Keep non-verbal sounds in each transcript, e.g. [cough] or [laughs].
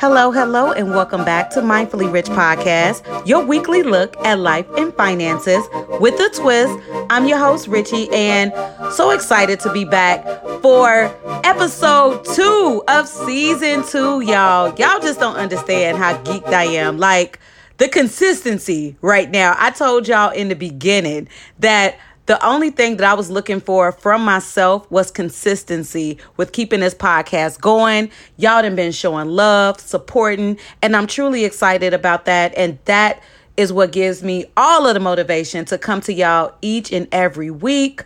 Hello, hello, and welcome back to Mindfully Rich Podcast, your weekly look at life and finances with a twist. I'm your host, Richie, and so excited to be back for episode two of season two, y'all. Y'all just don't understand how geeked I am. Like, the consistency right now. I told y'all in the beginning that the only thing that I was looking for from myself was consistency with keeping this podcast going. Y'all done been showing love, supporting, and I'm truly excited about that. And that is what gives me all of the motivation to come to y'all each and every week.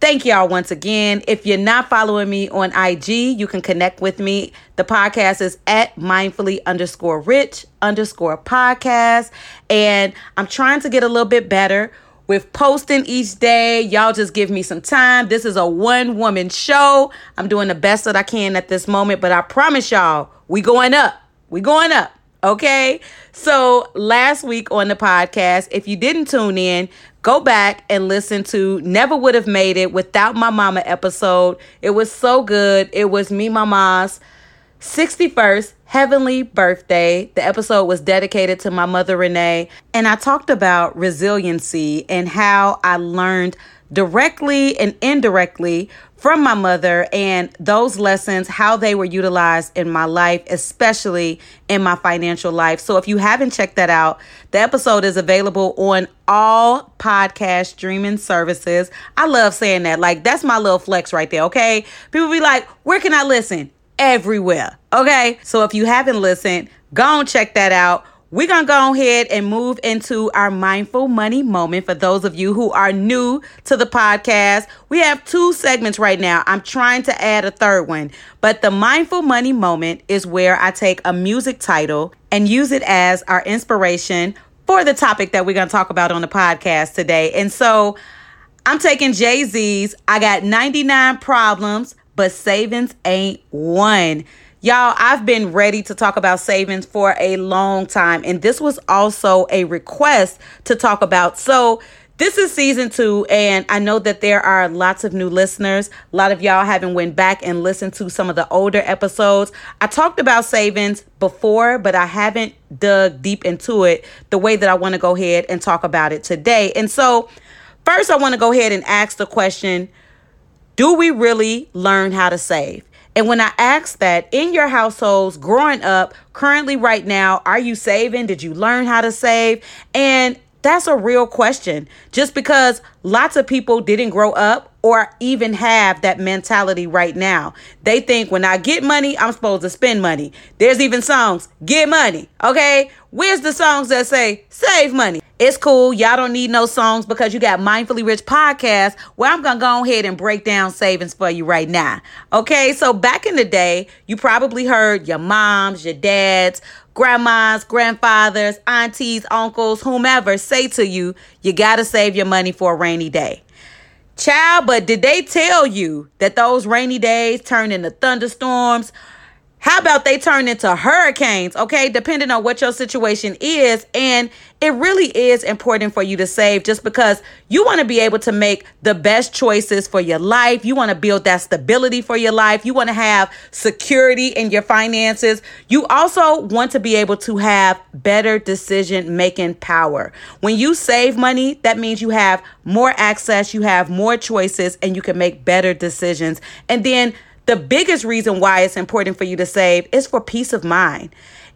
Thank y'all once again. If you're not following me on IG, you can connect with me. The podcast is at mindfully underscore rich underscore podcast. And I'm trying to get a little bit better with posting each day. Y'all just give me some time. This is a one woman show. I'm doing the best that I can at this moment, but I promise y'all, we going up. We going up. Okay. So last week on the podcast, if you didn't tune in, go back and listen to Never Would Have Made It Without My Mama episode. It was so good. It was me, mama's 61st heavenly birthday. The episode was dedicated to my mother, Renee, and I talked about resiliency and how I learned directly and indirectly from my mother and those lessons, how they were utilized in my life, especially in my financial life. So if you haven't checked that out, the episode is available on all podcast streaming services. I love saying that. Like, that's my little flex right there, okay? People be like, where can I listen? Everywhere. Okay. So if you haven't listened, go and check that out. We're going to go ahead and move into our mindful money moment for those of you who are new to the podcast. We have two segments right now. I'm trying to add a third one, but the mindful money moment is where I take a music title and use it as our inspiration for the topic that we're going to talk about on the podcast today. And so I'm taking Jay Z's I Got 99 Problems but savings ain't one. Y'all, I've been ready to talk about savings for a long time, and this was also a request to talk about. So, this is season two, and I know that there are lots of new listeners. A lot of y'all haven't went back and listened to some of the older episodes. I talked about savings before, but I haven't dug deep into it the way that I want to go ahead and talk about it today. And so, first, I want to go ahead and ask the question do we really learn how to save? And when I ask that in your households growing up, currently right now, are you saving? Did you learn how to save? And that's a real question. Just because lots of people didn't grow up or even have that mentality right now. They think when I get money, I'm supposed to spend money. There's even songs, get money. Okay? Where's the songs that say save money? It's cool. Y'all don't need no songs because you got Mindfully Rich podcast where I'm going to go ahead and break down savings for you right now. Okay. So back in the day, you probably heard your moms, your dads, grandmas, grandfathers, aunties, uncles, whomever say to you, you got to save your money for a rainy day. Child, but did they tell you that those rainy days turn into thunderstorms? How about they turn into hurricanes, okay? Depending on what your situation is. And it really is important for you to save just because you want to be able to make the best choices for your life. You want to build that stability for your life. You want to have security in your finances. You also want to be able to have better decision making power. When you save money, that means you have more access, you have more choices, and you can make better decisions. And then the biggest reason why it's important for you to save is for peace of mind.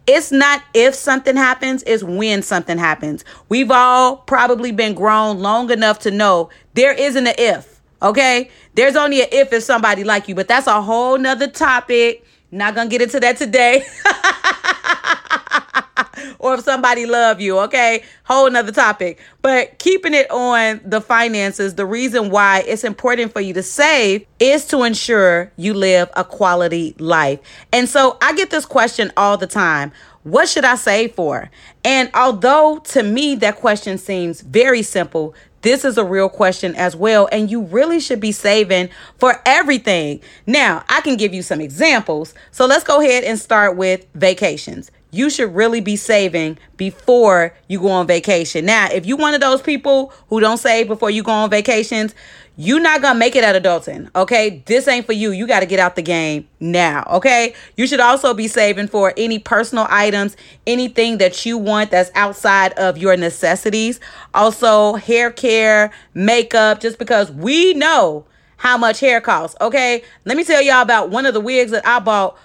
It's not if something happens, it's when something happens. We've all probably been grown long enough to know there isn't an if, okay? There's only an if if somebody like you, but that's a whole nother topic. Not gonna get into that today. [laughs] [laughs] or if somebody love you, okay? Whole another topic. But keeping it on the finances, the reason why it's important for you to save is to ensure you live a quality life. And so I get this question all the time. What should I save for? And although to me that question seems very simple, this is a real question as well, and you really should be saving for everything. Now, I can give you some examples. So let's go ahead and start with vacations. You should really be saving before you go on vacation. Now, if you one of those people who don't save before you go on vacations, you're not gonna make it at adulting okay? This ain't for you. You got to get out the game now okay? You should also be saving for any personal items anything that you want that's outside of your necessities. Also hair care makeup just because we know how much hair costs okay? Let me tell y'all about one of the wigs that i bought.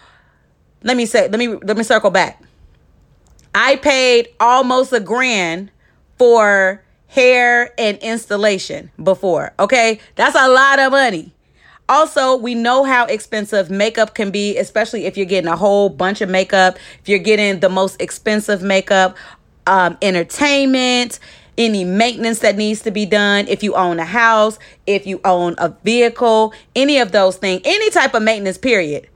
Let me say let me let me circle back i paid almost a grand for hair and installation before. Okay, that's a lot of money. Also, we know how expensive makeup can be, especially if you're getting a whole bunch of makeup, if you're getting the most expensive makeup, um, entertainment, any maintenance that needs to be done, if you own a house, if you own a vehicle, any of those things, any type of maintenance, period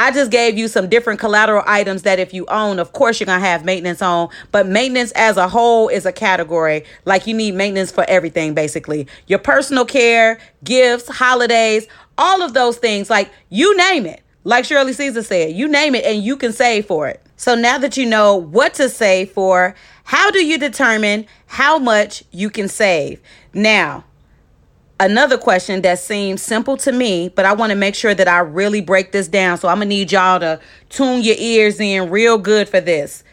I just gave you some different collateral items that if you own, of course, you're going to have maintenance on. But maintenance as a whole is a category. Like you need maintenance for everything, basically. Your personal care, gifts, holidays, all of those things. Like you name it. Like Shirley Caesar said, you name it and you can save for it. So now that you know what to save for, how do you determine how much you can save? Now, another question that seems simple to me, but I want to make sure that I really break this down. So I'm going to need y'all to tune your ears in real good for this.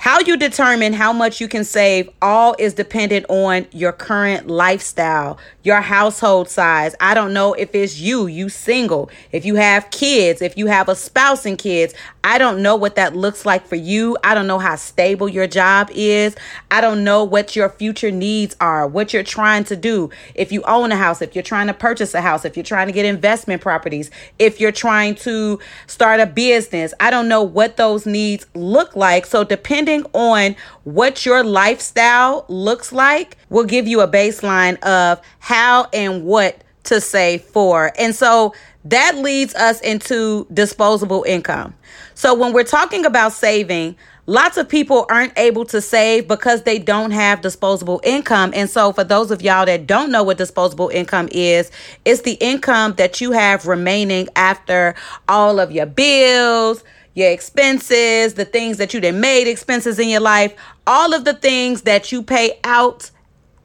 How you determine how much you can save all is dependent on your current lifestyle, your household size. I don't know if it's you, you single, if you have kids, if you have a spouse and kids. I don't know what that looks like for you. I don't know how stable your job is. I don't know what your future needs are, what you're trying to do. If you own a house, if you're trying to purchase a house, if you're trying to get investment properties, if you're trying to start a business, I don't know what those needs look like. So, depending on what your lifestyle looks like, will give you a baseline of how and what to save for. And so, that leads us into disposable income. So when we're talking about saving, lots of people aren't able to save because they don't have disposable income. And so, for those of y'all that don't know what disposable income is, it's the income that you have remaining after all of your bills, your expenses, the things that you done made expenses in your life, all of the things that you pay out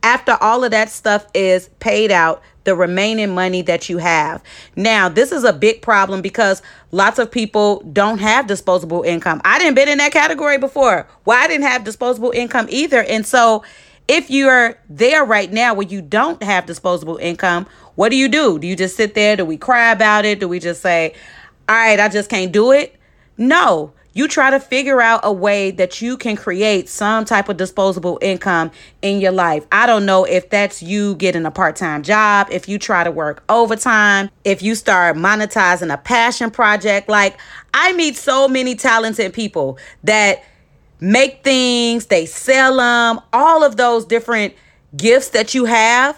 after all of that stuff is paid out the remaining money that you have. Now, this is a big problem because lots of people don't have disposable income. I didn't been in that category before. Well, I didn't have disposable income either. And so if you're there right now where you don't have disposable income, what do you do? Do you just sit there? Do we cry about it? Do we just say, all right, I just can't do it? No, you try to figure out a way that you can create some type of disposable income in your life. I don't know if that's you getting a part time job, if you try to work overtime, if you start monetizing a passion project. Like, I meet so many talented people that make things, they sell them, all of those different gifts that you have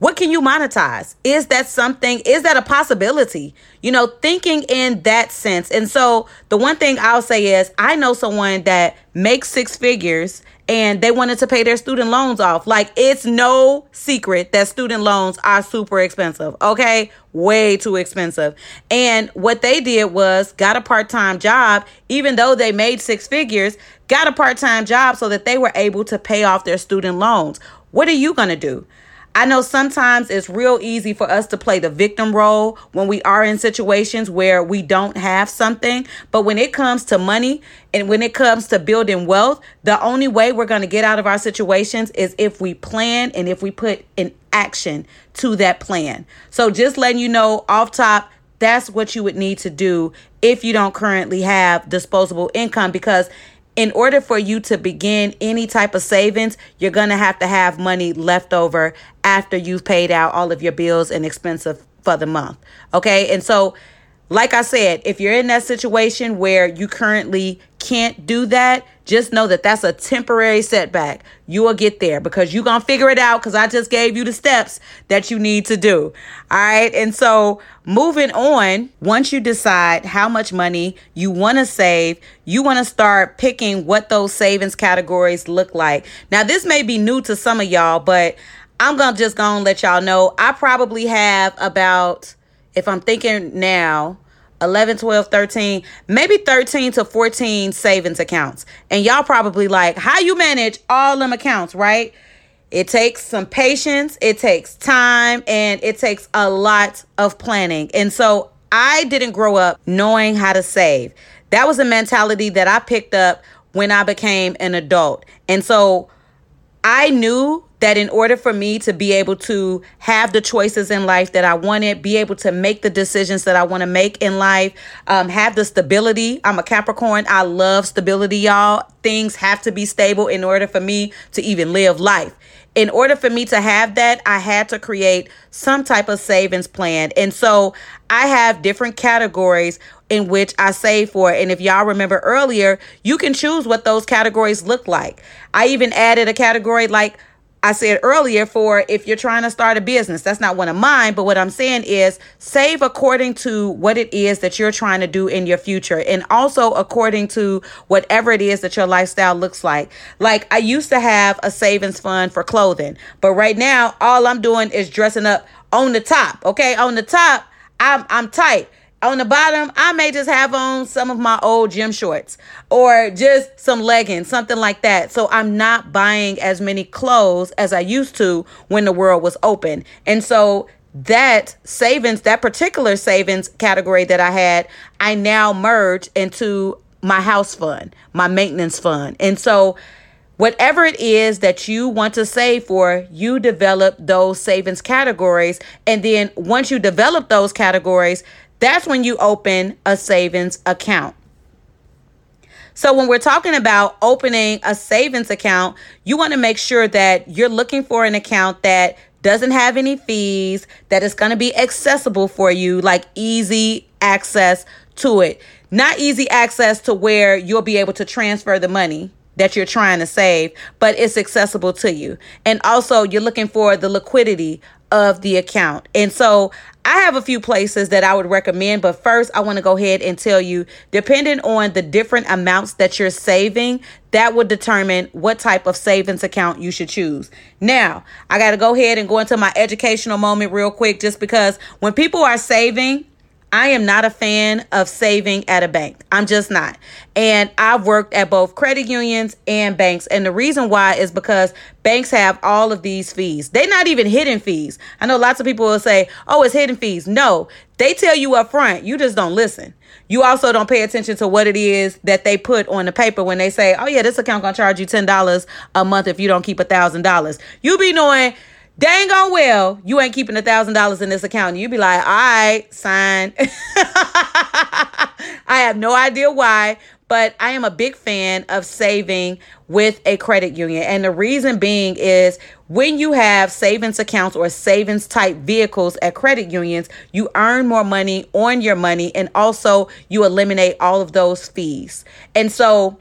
what can you monetize? Is that something? Is that a possibility? You know, thinking in that sense. And so the one thing I'll say is I know someone that makes six figures and they wanted to pay their student loans off. Like it's no secret that student loans are super expensive. Okay. Way too expensive. And what they did was got a part time job, even though they made six figures, got a part time job so that they were able to pay off their student loans. What are you to do? I know sometimes it's real easy for us to play the victim role when we are in situations where we don't have something. But when it comes to money and when it comes to building wealth, the only way we're going to get out of our situations is if we plan and if we put an action to that plan. So just letting you know off top, that's what you would need to do if you don't currently have disposable income because in order for you to begin any type of savings, you're going to have to have money left over after you've paid out all of your bills and expenses for the month. Okay. And so, like I said, if you're in that situation where you currently can't do that, just know that that's a temporary setback. You will get there because you're going to figure it out because I just gave you the steps that you need to do. All right. And so, moving on, once you decide how much money you want to save, you want to start picking what those savings categories look like. Now, this may be new to some of y'all, but I'm going to just go and let y'all know I probably have about, if I'm thinking now, 11, 12, 13, maybe 13 to 14 savings accounts. And y'all probably like, how you manage all them accounts, right? It takes some patience, it takes time, and it takes a lot of planning. And so I didn't grow up knowing how to save. That was a mentality that I picked up when I became an adult. And so I knew that in order for me to be able to have the choices in life that I wanted, be able to make the decisions that I want to make in life, um, have the stability. I'm a Capricorn. I love stability, y'all. Things have to be stable in order for me to even live life. In order for me to have that, I had to create some type of savings plan. And so I have different categories in which I save for. And if y'all remember earlier, you can choose what those categories look like. I even added a category like I said earlier for if you're trying to start a business. That's not one of mine, but what I'm saying is save according to what it is that you're trying to do in your future and also according to whatever it is that your lifestyle looks like. Like I used to have a savings fund for clothing, but right now all I'm doing is dressing up on the top, okay? On the top, I'm I'm tight on the bottom, I may just have on some of my old gym shorts or just some leggings, something like that. So I'm not buying as many clothes as I used to when the world was open. And so that savings, that particular savings category that I had, I now merge into my house fund, my maintenance fund. And so whatever it is that you want to save for, you develop those savings categories. And then once you develop those categories, that's when you open a savings account. So, when we're talking about opening a savings account, you want to make sure that you're looking for an account that doesn't have any fees, that is going to be accessible for you, like easy access to it. Not easy access to where you'll be able to transfer the money that you're trying to save, but it's accessible to you. And also, you're looking for the liquidity of the account. And so I have a few places that I would recommend, but first I want to go ahead and tell you depending on the different amounts that you're saving, that would determine what type of savings account you should choose. Now, I got to go ahead and go into my educational moment real quick just because when people are saving, I am not a fan of saving at a bank. I'm just not. And I've worked at both credit unions and banks. And the reason why is because banks have all of these fees. They're not even hidden fees. I know lots of people will say, oh, it's hidden fees. No, they tell you up front. You just don't listen. You also don't pay attention to what it is that they put on the paper when they say, oh, yeah, this account going to charge you $10 a month if you don't keep a $1,000. You be knowing dang on well you ain't keeping a thousand dollars in this account. You be like, all right, sign. [laughs] I have no idea why, but I am a big fan of saving with a credit union. And the reason being is when you have savings accounts or savings type vehicles at credit unions, you earn more money on your money and also you eliminate all of those fees. And so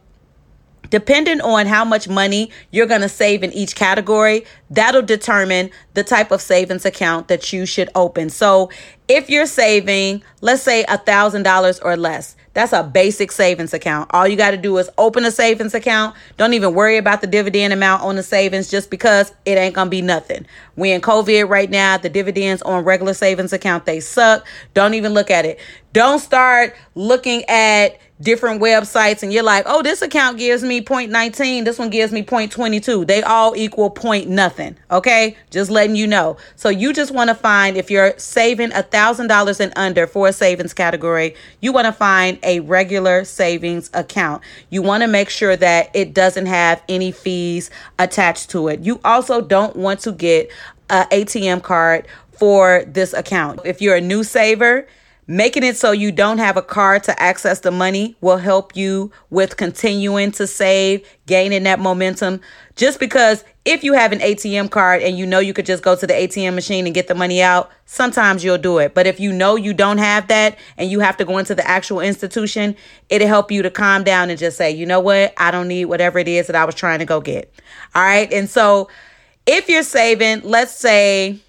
Depending on how much money you're going to save in each category, that'll determine the type of savings account that you should open. So, if you're saving, let's say $1,000 or less, that's a basic savings account. All you got to do is open a savings account. Don't even worry about the dividend amount on the savings just because it ain't going to be nothing. We in COVID right now, the dividends on regular savings account, they suck. Don't even look at it. Don't start looking at different websites and you're like, oh, this account gives me 0.19, this one gives me 0.22. They all equal point nothing. Okay. Just letting you know. So you just want to find if you're saving a thousand dollars and under for a savings category, you want to find a regular savings account. You want to make sure that it doesn't have any fees attached to it. You also don't want to get a ATM card for this account. If you're a new saver, Making it so you don't have a card to access the money will help you with continuing to save, gaining that momentum. Just because if you have an ATM card and you know you could just go to the ATM machine and get the money out, sometimes you'll do it. But if you know you don't have that and you have to go into the actual institution, it'll help you to calm down and just say, you know what? I don't need whatever it is that I was trying to go get. All right. And so if you're saving, let's say,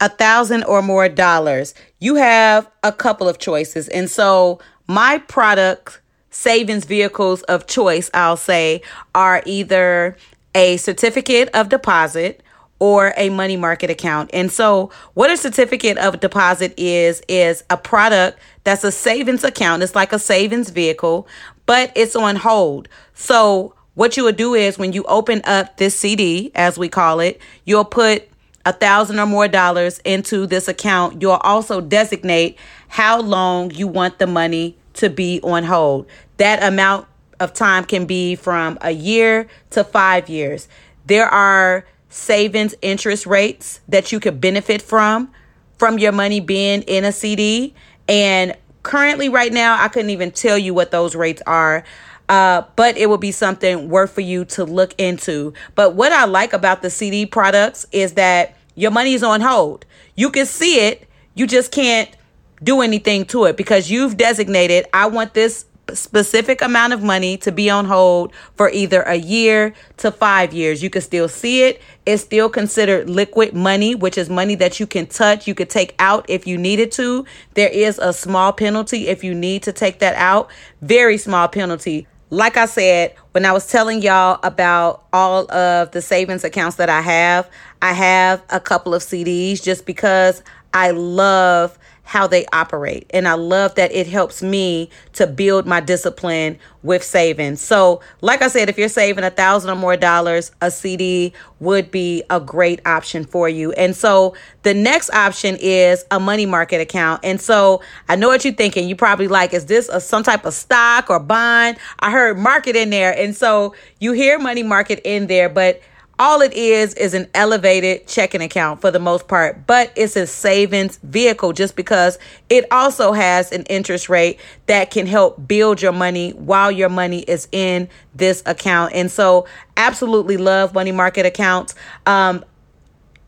a thousand or more dollars, you have a couple of choices. And so my product savings vehicles of choice, I'll say, are either a certificate of deposit or a money market account. And so, what a certificate of deposit is, is a product that's a savings account. It's like a savings vehicle, but it's on hold. So, what you would do is when you open up this CD, as we call it, you'll put a thousand or more dollars into this account. You'll also designate how long you want the money to be on hold. That amount of time can be from a year to five years. There are savings interest rates that you could benefit from from your money being in a CD. And currently, right now, I couldn't even tell you what those rates are. Uh, but it will be something worth for you to look into. But what I like about the CD products is that your money is on hold. You can see it, you just can't do anything to it because you've designated, I want this specific amount of money to be on hold for either a year to five years. You can still see it. It's still considered liquid money, which is money that you can touch, you could take out if you needed to. There is a small penalty if you need to take that out, very small penalty. Like I said, when I was telling y'all about all of the savings accounts that I have, I have a couple of CDs just because I love how they operate. And I love that it helps me to build my discipline with saving. So, like I said, if you're saving a thousand or more dollars, a CD would be a great option for you. And so the next option is a money market account. And so I know what you're thinking. You probably like, is this a, some type of stock or bond? I heard market in there. And so you hear money market in there, but all it is is an elevated checking account for the most part, but it's a savings vehicle just because it also has an interest rate that can help build your money while your money is in this account. And so, absolutely love money market accounts. Um,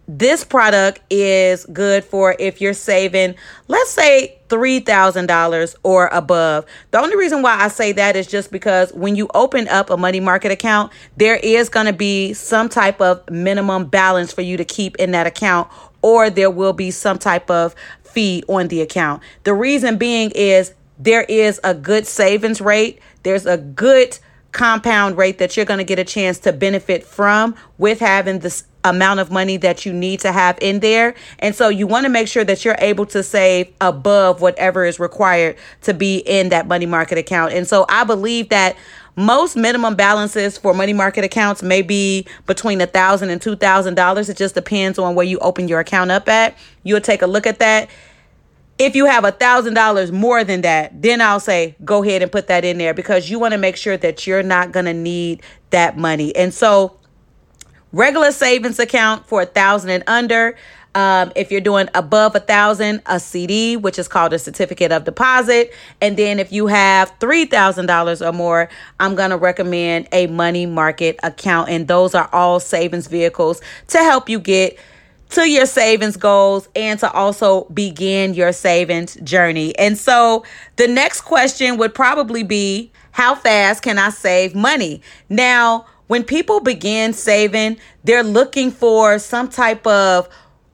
this product is good for if you're saving, let's say $3,000 or above. The only reason why I say that is just because when you open up a money market account, there is going to be some type of minimum balance for you to keep in that account, or there will be some type of fee on the account. The reason being is there is a good savings rate, there's a good compound rate that you're going to get a chance to benefit from with having this amount of money that you need to have in there. And so you want to make sure that you're able to save above whatever is required to be in that money market account. And so I believe that most minimum balances for money market accounts may be between a thousand and two thousand dollars. It just depends on where you open your account up at. You'll take a look at that. If you have a thousand dollars more than that, then I'll say go ahead and put that in there because you want to make sure that you're not going to need that money. And so regular savings account for a thousand and under. Um, if you're doing above a thousand, a CD, which is called a certificate of deposit. And then if you have $3,000 or more, I'm going to recommend a money market account. And those are all savings vehicles to help you get to your savings goals and to also begin your savings journey. And so the next question would probably be how fast can I save money? Now, when people begin saving, they're looking for some type of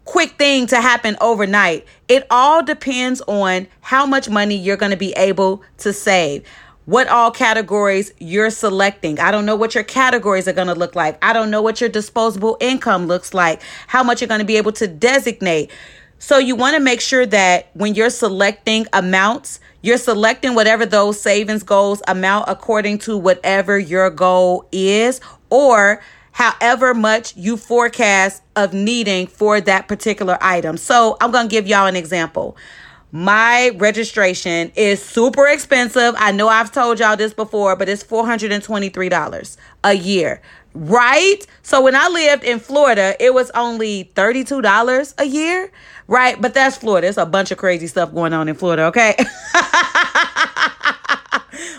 quick thing to happen overnight. It all depends on how much money you're going to be able to save. What all categories you're selecting. I don't know what your categories are going to look like. I don't know what your disposable income looks like, how much you're going to be able to designate. So you want to make sure that when you're selecting amounts, you're selecting whatever those savings goals amount according to whatever your goal is or however much you forecast of needing for that particular item. So I'm going to give y'all an example. My registration is super expensive. I know I've told y'all this before, but it's $423 a year right? So when I lived in Florida, it was only $32 a year, right? But that's Florida. There's a bunch of crazy stuff going on in Florida, okay? [laughs]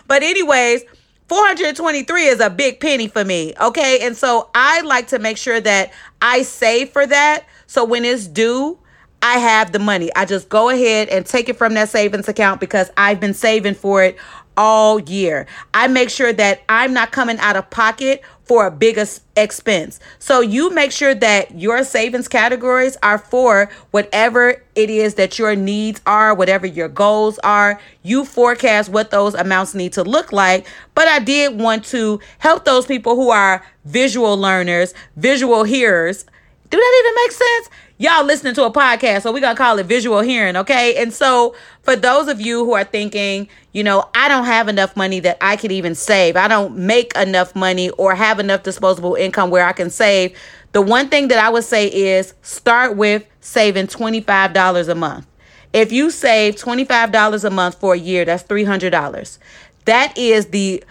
but anyways, 423 is a big penny for me, okay? And so I like to make sure that I save for that. So when it's due, I have the money. I just go ahead and take it from that savings account because I've been saving for it all year. I make sure that I'm not coming out of pocket for a bigger expense. So you make sure that your savings categories are for whatever it is that your needs are, whatever your goals are. You forecast what those amounts need to look like. But I did want to help those people who are visual learners, visual hearers Do that even make sense? Y'all listening to a podcast, so we're gonna call it visual hearing, okay? And so, for those of you who are thinking, you know, I don't have enough money that I could even save, I don't make enough money or have enough disposable income where I can save, the one thing that I would say is start with saving $25 a month. If you save $25 a month for a year, that's $300. That is the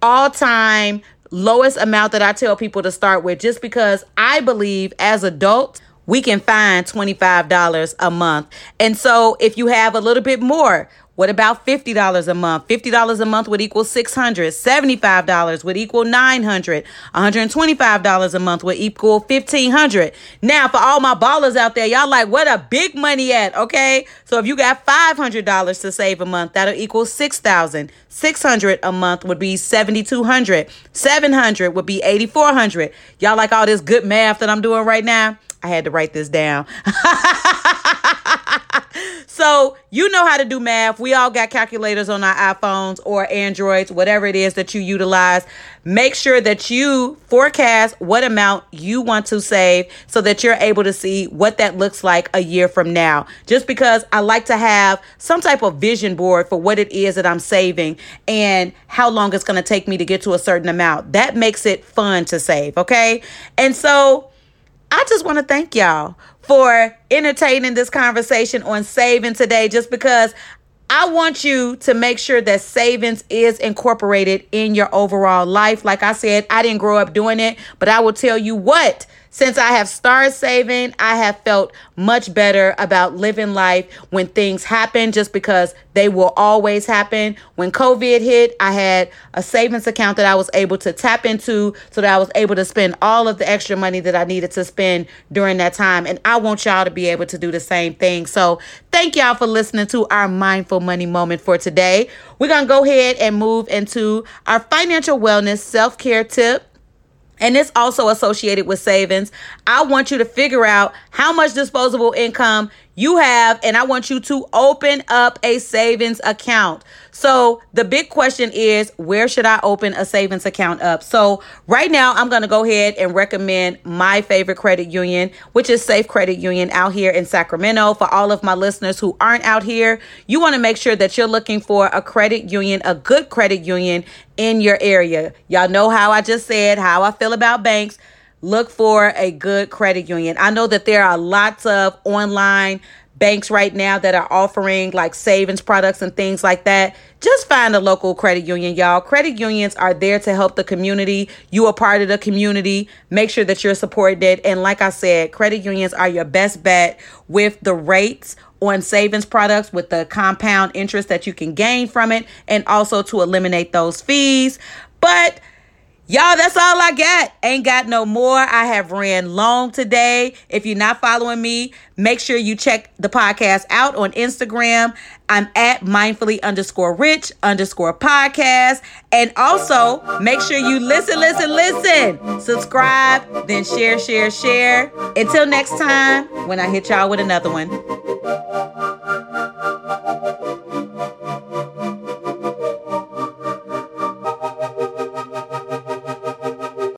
all time lowest amount that I tell people to start with just because I believe as adults, we can find $25 a month. And so if you have a little bit more, what about $50 a month? $50 a month would equal $600. $75 would equal $900. $125 a month would equal $1,500. Now, for all my ballers out there, y'all like, what a big money at, okay? So if you got $500 to save a month, that'll equal $6,000. 600 a month would be 7200 700 would be 8400 y'all like all this good math that i'm doing right now i had to write this down [laughs] So you know how to do math. We all got calculators on our iPhones or Androids, whatever it is that you utilize. Make sure that you forecast what amount you want to save so that you're able to see what that looks like a year from now. Just because I like to have some type of vision board for what it is that I'm saving and how long it's going to take me to get to a certain amount. That makes it fun to save, okay? And so I just want to thank y'all for entertaining this conversation on saving today, just because I want you to make sure that savings is incorporated in your overall life. Like I said, I didn't grow up doing it, but I will tell you what since I have started saving, I have felt much better about living life when things happen just because they will always happen. When COVID hit, I had a savings account that I was able to tap into so that I was able to spend all of the extra money that I needed to spend during that time. And I want y'all to be able to do the same thing. So thank y'all for listening to our mindful money moment for today. We're going to go ahead and move into our financial wellness self care tip and it's also associated with savings. I want you to figure out how much disposable income you have, and I want you to open up a savings account. So, the big question is where should I open a savings account up? So, right now, I'm going to go ahead and recommend my favorite credit union, which is Safe Credit Union out here in Sacramento. For all of my listeners who aren't out here, you want to make sure that you're looking for a credit union, a good credit union in your area. Y'all know how I just said how I feel about banks look for a good credit union. I know that there are lots of online banks right now that are offering like savings products and things like that. Just find a local credit union, y'all. Credit unions are there to help the community. You are part of the community. Make sure that you're supported. And like I said, credit unions are your best bet with the rates on savings products with the compound interest that you can gain from it and also to eliminate those fees. But Y'all, that's all I got. Ain't got no more. I have ran long today. If you're not following me, make sure you check the podcast out on Instagram. I'm at mindfully underscore rich underscore podcast. And also make sure you listen, listen, listen. Subscribe, then share, share, share. Until next time, when I hit y'all with another one.